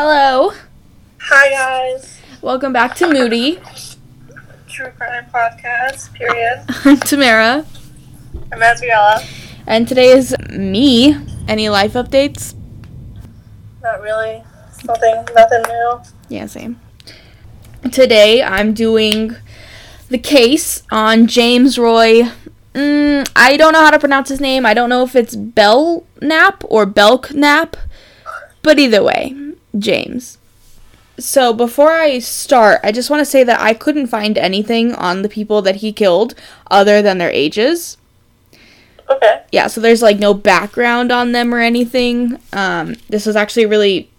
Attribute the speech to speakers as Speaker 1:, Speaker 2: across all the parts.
Speaker 1: Hello.
Speaker 2: Hi guys.
Speaker 1: Welcome back to Moody.
Speaker 2: True crime podcast. Period.
Speaker 1: I'm Tamara.
Speaker 2: I'm Azriella.
Speaker 1: And today is me. Any life updates?
Speaker 2: Not really. Nothing. Nothing new.
Speaker 1: Yeah, same. Today I'm doing the case on James Roy. Mm, I don't know how to pronounce his name. I don't know if it's Belknap or Belknap. But either way, James. So before I start, I just want to say that I couldn't find anything on the people that he killed other than their ages.
Speaker 2: Okay.
Speaker 1: Yeah, so there's like no background on them or anything. Um, this was actually really,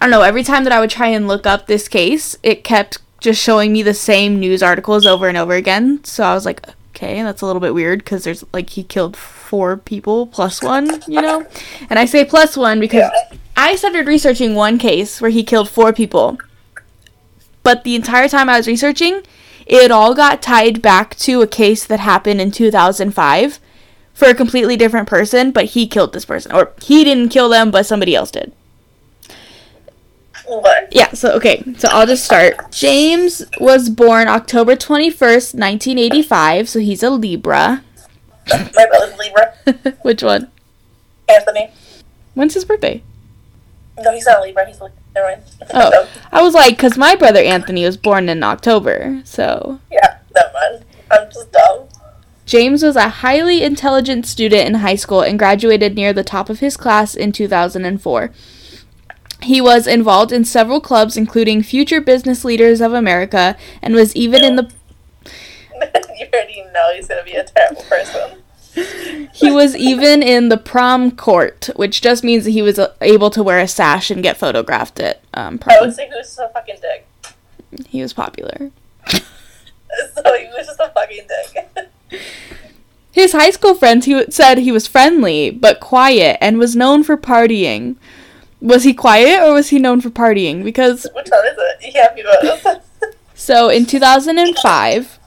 Speaker 1: I don't know. Every time that I would try and look up this case, it kept just showing me the same news articles over and over again. So I was like, okay, that's a little bit weird because there's like he killed four people plus one, you know. And I say plus one because
Speaker 2: Yeah.
Speaker 1: I started researching one case where he killed four people. But the entire time I was researching, it all got tied back to a case that happened in 2005 for a completely different person, but he killed this person. Or he didn't kill them, but somebody else did.
Speaker 2: What?
Speaker 1: Yeah, so okay, so I'll just start. James was born October 21st, 1985, so he's a Libra.
Speaker 2: My brother's Libra.
Speaker 1: Which one?
Speaker 2: Anthony.
Speaker 1: When's his birthday?
Speaker 2: No, he's not a Libra. He's a never mind.
Speaker 1: Oh, I was like, because my brother Anthony was born in October, so.
Speaker 2: yeah. Never mind. I'm just dumb.
Speaker 1: James was a highly intelligent student in high school and graduated near the top of his class in 2004. He was involved in several clubs, including Future Business Leaders of America, and was even in the
Speaker 2: you already know he's gonna be a terrible person.
Speaker 1: He was even in the prom court, which just means that he was uh, able to wear a sash and get photographed at um,
Speaker 2: I
Speaker 1: prom.
Speaker 2: would say he was just a fucking dick.
Speaker 1: He was popular.
Speaker 2: So he was just a fucking dick.
Speaker 1: His high school friends he w- said he was friendly but quiet and was known for partying. Was he quiet or was he known for partying? Because
Speaker 2: Which one is it? Yeah.
Speaker 1: So in 2005,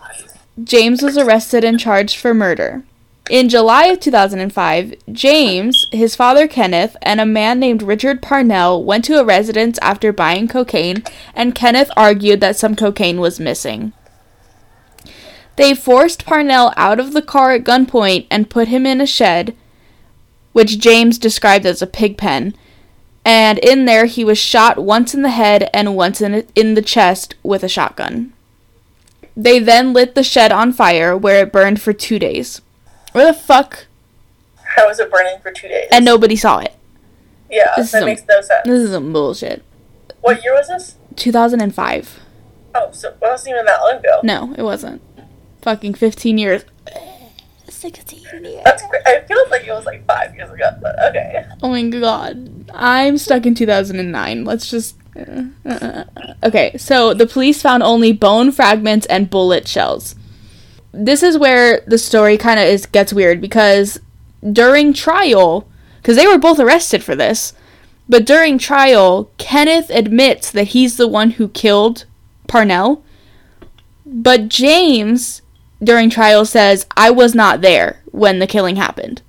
Speaker 1: James was arrested and charged for murder. In July of 2005, James, his father Kenneth, and a man named Richard Parnell went to a residence after buying cocaine, and Kenneth argued that some cocaine was missing. They forced Parnell out of the car at gunpoint and put him in a shed, which James described as a pig pen. And in there, he was shot once in the head and once in, in the chest with a shotgun. They then lit the shed on fire, where it burned for two days. Where the fuck?
Speaker 2: How was it burning for two days?
Speaker 1: And nobody saw it.
Speaker 2: yeah,
Speaker 1: this is
Speaker 2: that
Speaker 1: a-
Speaker 2: makes no sense.
Speaker 1: This is some bullshit.
Speaker 2: What year was this?
Speaker 1: 2005.
Speaker 2: Oh, so it wasn't even that long ago.
Speaker 1: No, it wasn't. Fucking 15 years. 16 years.
Speaker 2: That's. cra- I feel like it was like five years ago, but okay.
Speaker 1: Oh my god. I'm stuck in 2009. Let's just. uh, uh, uh. Okay, so the police found only bone fragments and bullet shells. This is where the story kind of is gets weird because during trial, because they were both arrested for this, but during trial, Kenneth admits that he's the one who killed Parnell, but James during trial says I was not there when the killing happened.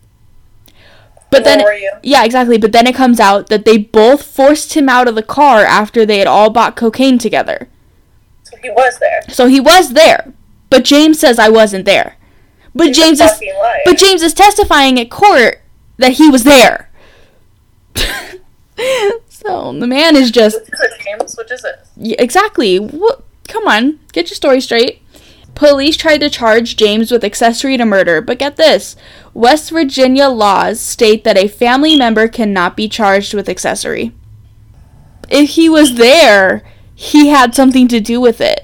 Speaker 1: But
Speaker 2: Where
Speaker 1: then yeah, exactly. But then it comes out that they both forced him out of the car after they had all bought cocaine together.
Speaker 2: So he was there.
Speaker 1: So he was there, but James says I wasn't there. But
Speaker 2: He's
Speaker 1: James is
Speaker 2: liar.
Speaker 1: but James is testifying at court that he was there. so the man is just
Speaker 2: Which is it, James? Which is it?
Speaker 1: yeah, exactly. What? Come on, get your story straight. Police tried to charge James with accessory to murder, but get this West Virginia laws state that a family member cannot be charged with accessory. If he was there, he had something to do with it.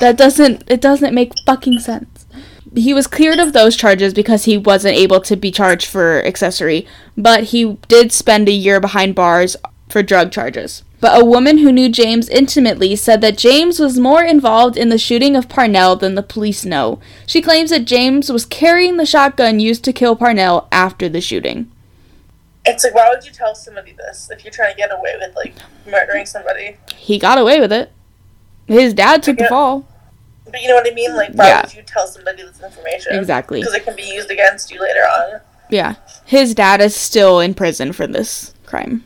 Speaker 1: That doesn't it doesn't make fucking sense. He was cleared of those charges because he wasn't able to be charged for accessory, but he did spend a year behind bars for drug charges. But a woman who knew James intimately said that James was more involved in the shooting of Parnell than the police know. She claims that James was carrying the shotgun used to kill Parnell after the shooting.
Speaker 2: It's like, why would you tell somebody this if you're trying to get away with like murdering somebody?
Speaker 1: He got away with it. His dad took the fall.
Speaker 2: But you know what I mean? Like, why
Speaker 1: Yeah.
Speaker 2: would you tell somebody this information?
Speaker 1: Exactly.
Speaker 2: Because it can be used against you later on.
Speaker 1: Yeah. His dad is still in prison for this crime.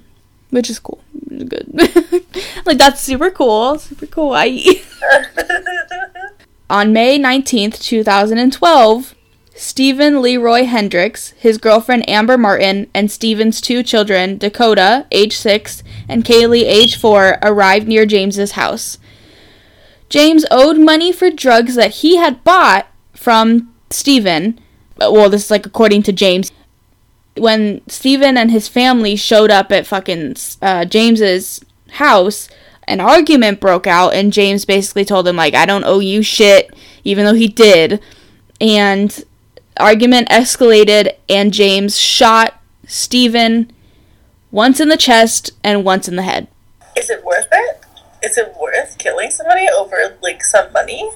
Speaker 1: which is cool. Good. like that's super cool. Super cool. I On May 19th, 2012, Stephen Leroy Hendricks, his girlfriend Amber Martin, and Stephen's two children, Dakota, age 6, and Kaylee, age 4, arrived near James's house. James owed money for drugs that he had bought from Stephen. Well, this is like according to James. When Stephen and his family showed up at fucking uh, James's house, an argument broke out, and James basically told him, like, I don't owe you shit, even though he did. And argument escalated, and James shot Stephen once in the chest and once in the head.
Speaker 2: Is it worth it? Is it worth killing somebody over like some money?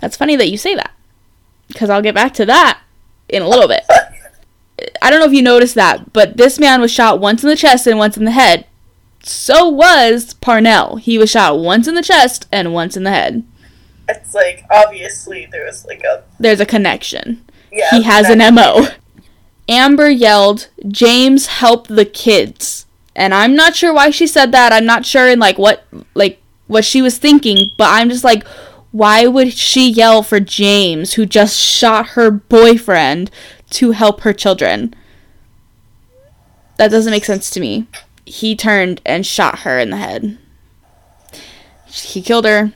Speaker 1: That's funny that you say that. Because I'll get back to that in a little bit. I don't know if you noticed that, but this man was shot once in the chest and once in the head. So was Parnell. He was shot once in the chest and once in the head.
Speaker 2: It's like obviously there was like a
Speaker 1: There's a connection.
Speaker 2: yeah.
Speaker 1: he has an. MO. Amber yelled, James, help the kids. And I'm not sure why she said that. I'm not sure in like what like what she was thinking, but I'm just like, why would she yell for James, who just shot her boyfriend, to help her children? That doesn't make sense to me. He turned and shot her in the head. He killed her.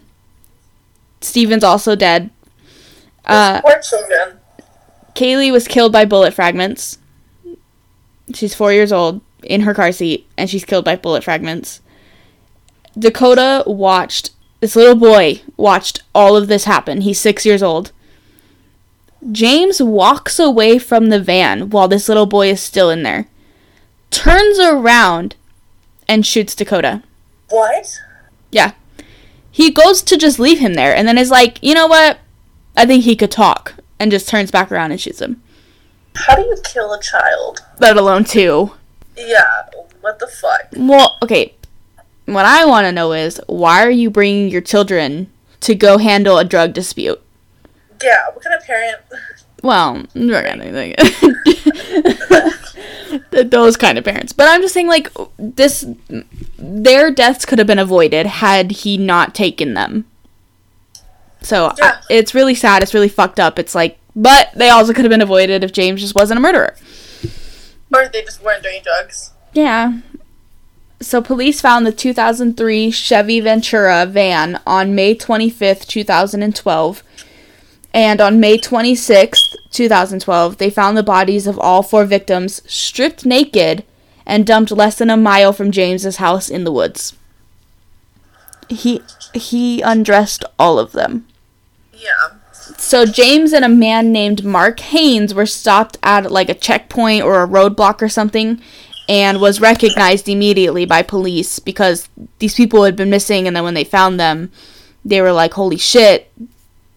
Speaker 1: Steven's also dead. Uh,
Speaker 2: Poor children.
Speaker 1: Kaylee was killed by bullet fragments. She's four years old in her car seat, and she's killed by bullet fragments. Dakota watched, this little boy watched all of this happen. He's six years old. James walks away from the van while this little boy is still in there, turns around, and shoots Dakota.
Speaker 2: What?
Speaker 1: Yeah. He goes to just leave him there, and then is like, you know what? I think he could talk, and just turns back around and shoots him.
Speaker 2: How do you kill a child?
Speaker 1: let alone two.
Speaker 2: Yeah. Uh, what the fuck?
Speaker 1: Well, okay. What I want to know is why are you bringing your children to go handle a drug dispute?
Speaker 2: Yeah. What kind of parent?
Speaker 1: Well, we're gonna those kind of parents. But I'm just saying, like this, their deaths could have been avoided had he not taken them. So uh,
Speaker 2: Yeah.
Speaker 1: I, it's really sad. It's really fucked up. It's like, but they also could have been avoided if James just wasn't a murderer.
Speaker 2: Or they just weren't doing drugs.
Speaker 1: Yeah. So police found the 2003 Chevy Venture van on May 25th, 2012. And on May 26th, 2012, they found the bodies of all four victims stripped naked and dumped less than a mile from James's house in the woods. He he undressed all of them.
Speaker 2: Yeah.
Speaker 1: So James and a man named Mark Haynes were stopped at like a checkpoint or a roadblock or something and was recognized immediately by police because these people had been missing and then when they found them they were like holy shit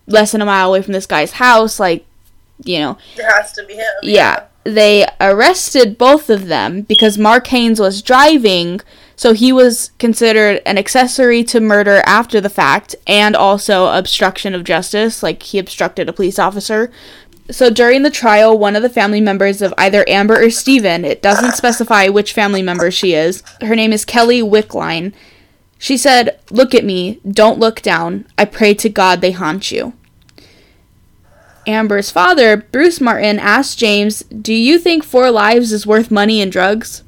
Speaker 1: less than a mile away from this guy's house like you know
Speaker 2: It has to be him.
Speaker 1: yeah, they arrested both of them because Mark Haynes was driving, so he was considered an accessory to murder after the fact and also obstruction of justice, like he obstructed a police officer. So during the trial, one of the family members of either Amber or Steven, it doesn't specify which family member she is, her name is Kelly Wickline. She said, Look at me, don't look down. I pray to God they haunt you. Amber's father, Bruce Martin, asked James, Do you think four lives is worth money and drugs?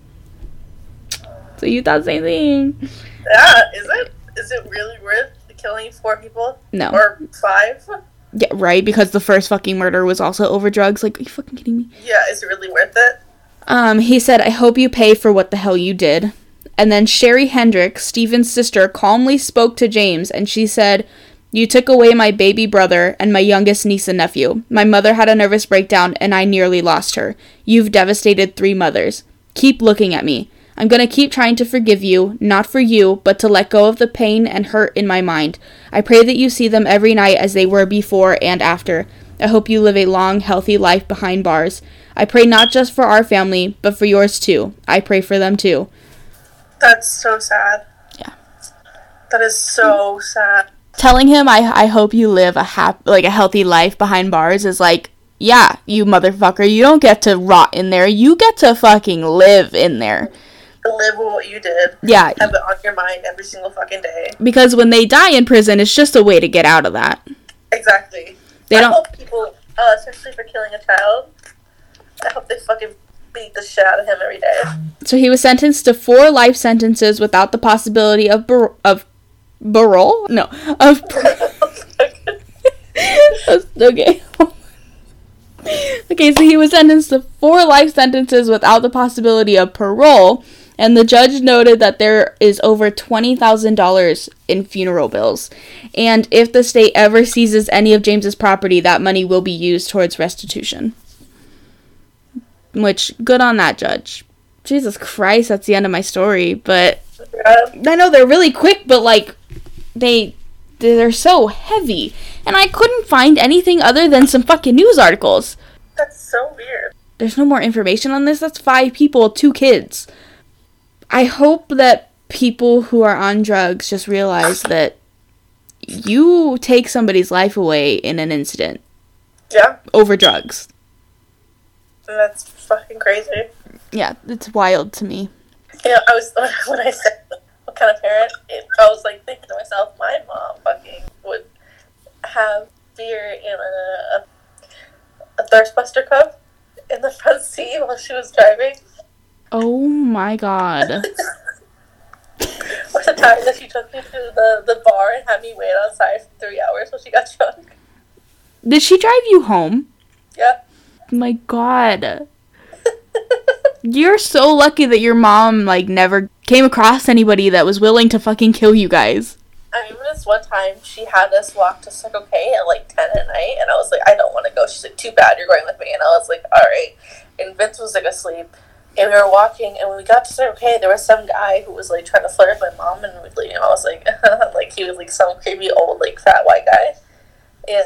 Speaker 1: So you thought the same thing.
Speaker 2: Yeah. Is it? Is it really worth killing four people?
Speaker 1: No.
Speaker 2: Or five?
Speaker 1: Yeah, right, because the first fucking murder was also over drugs. Like, are you fucking kidding me?
Speaker 2: Yeah. Is it really worth it?
Speaker 1: Um, he said, I hope you pay for what the hell you did. And then Sherry Hendricks, Steven's sister, calmly spoke to James and she said, You took away my baby brother and my youngest niece and nephew. My mother had a nervous breakdown and I nearly lost her. You've devastated three mothers. Keep looking at me. I'm gonna keep trying to forgive you, not for you, but to let go of the pain and hurt in my mind. I pray that you see them every night as they were before and after. I hope you live a long, healthy life behind bars. I pray not just for our family, but for yours too. I pray for them too.
Speaker 2: That's so sad.
Speaker 1: Yeah.
Speaker 2: That is so sad.
Speaker 1: Telling him I I hope you live a hap- like a healthy life behind bars is like, yeah, you motherfucker, you don't get to rot in there. You get to fucking live in there.
Speaker 2: Live with what you did.
Speaker 1: Yeah,
Speaker 2: Have it on your mind every single fucking day.
Speaker 1: because when they die in prison, it's just a way to get out of that.
Speaker 2: Exactly.
Speaker 1: They
Speaker 2: I
Speaker 1: don't.
Speaker 2: hope people, uh, especially for killing a child, I hope they fucking beat the shit out of him every day.
Speaker 1: So he was sentenced to four life sentences without the possibility of bar- of parole. No, of okay. okay, so he was sentenced to four life sentences without the possibility of parole, and the judge noted that there is over $20,000 in funeral bills. And if the state ever seizes any of James's property, that money will be used towards restitution. Which, good on that judge. Jesus Christ, that's the end of my story. But. I know they're really quick, but like they they're so heavy, and I couldn't find anything other than some fucking news articles.
Speaker 2: That's so weird.
Speaker 1: There's no more information on this. That's five people, two kids. I hope that people who are on drugs just realize that you take somebody's life away in an incident
Speaker 2: Yeah,
Speaker 1: over drugs.
Speaker 2: that's fucking crazy.
Speaker 1: Yeah, it's wild to me.
Speaker 2: You know, I was when I said what kind of parent, it, I was like thinking to myself, my mom fucking would have beer in a, a, a Thirstbuster cup in the front seat while she was driving.
Speaker 1: Oh my god.
Speaker 2: Or the time that she took me to the, the bar and had me wait outside for three hours while she got drunk.
Speaker 1: Did she drive you home?
Speaker 2: Yeah.
Speaker 1: My god. You're so lucky that your mom like never came across anybody that was willing to fucking kill you guys.
Speaker 2: I remember this one time she had us walk to Circle K at like 10 at night, and I was like, I don't want to go. She's like, too bad, you're going with me. And I was like, all right. And Vince was like asleep, and we were walking, and when we got to Circle K, there was some guy who was like trying to flirt with my mom, and we, you know, I was like, like he was like some creepy old like fat white guy, and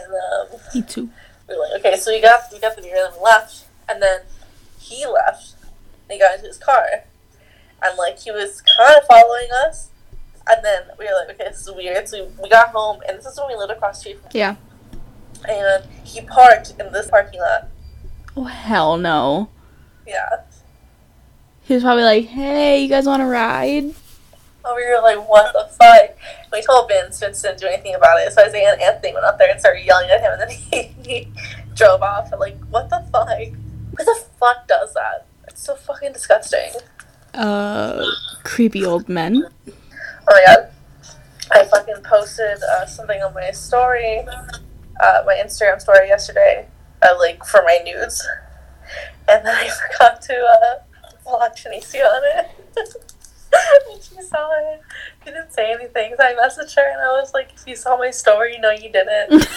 Speaker 2: um,
Speaker 1: Me too.
Speaker 2: we were like, okay, so we got we got the beer, and we left, and then he left, and he got into his car, and like he was kind of following us, and then we were like, okay, this is weird. So we, we got home, and this is when we lived across the street,
Speaker 1: Yeah.
Speaker 2: and he parked in this parking lot.
Speaker 1: Oh hell no.
Speaker 2: Yeah,
Speaker 1: He was probably like, "Hey, you guys want to ride?"
Speaker 2: and we were like, what the fuck? We told Ben Vince didn't do anything about it. So Isaiah and Anthony went up there and started yelling at him, and then he, he drove off. And like, what the fuck? Who the fuck does that? It's so fucking disgusting.
Speaker 1: Uh, creepy old men.
Speaker 2: Oh my god. I fucking posted uh, something on my story, uh, my Instagram story yesterday, uh, like for my nudes. And then I forgot to on it. and she saw it. She didn't say anything, so I messaged her and I was like, if you saw my story, no, you didn't.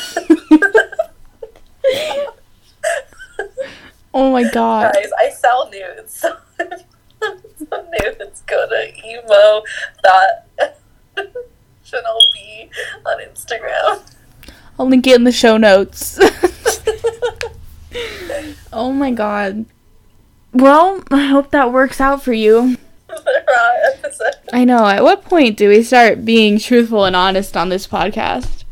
Speaker 1: oh my god.
Speaker 2: Guys, I sell nudes. So some nudes go to emo dot Chanel B on Instagram.
Speaker 1: I'll link it in the show notes. oh my god. Well, I hope that works out for you. I know. At what point do we start being truthful and honest on this podcast?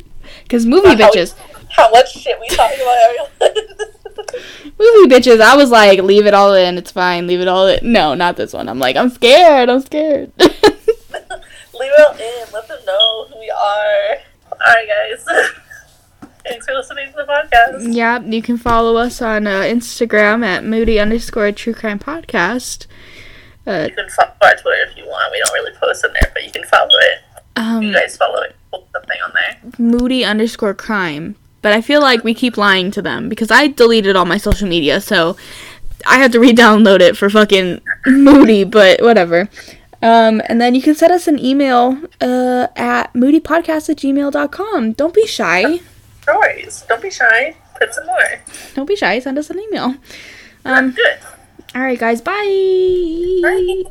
Speaker 1: Because Moody
Speaker 2: How-
Speaker 1: bitches,
Speaker 2: How much shit we talk about everyone.
Speaker 1: Moody bitches, I was like, leave it all in. It's fine. Leave it all in. No, not this one. I'm like, I'm scared. I'm scared.
Speaker 2: Leave it all in. Let them know who we are. Alright, guys. Thanks for listening to the podcast.
Speaker 1: yeah, you can follow us on uh, Instagram at moody underscore true crime podcast. Uh,
Speaker 2: You can follow our Twitter if you want. We don't really post on there, but you can follow it. You
Speaker 1: um,
Speaker 2: guys follow it. Put something on there.
Speaker 1: moody underscore crime. But I feel like we keep lying to them because I deleted all my social media, so I had to re-download it for fucking moody. But whatever. Um, and then you can send us an email uh, at moodypodcast at gmail.com. Don't be shy.
Speaker 2: No worries. Don't be shy. Put some more.
Speaker 1: Don't be shy. Send us an email. Um,
Speaker 2: Good.
Speaker 1: all right, guys. Bye.
Speaker 2: Bye.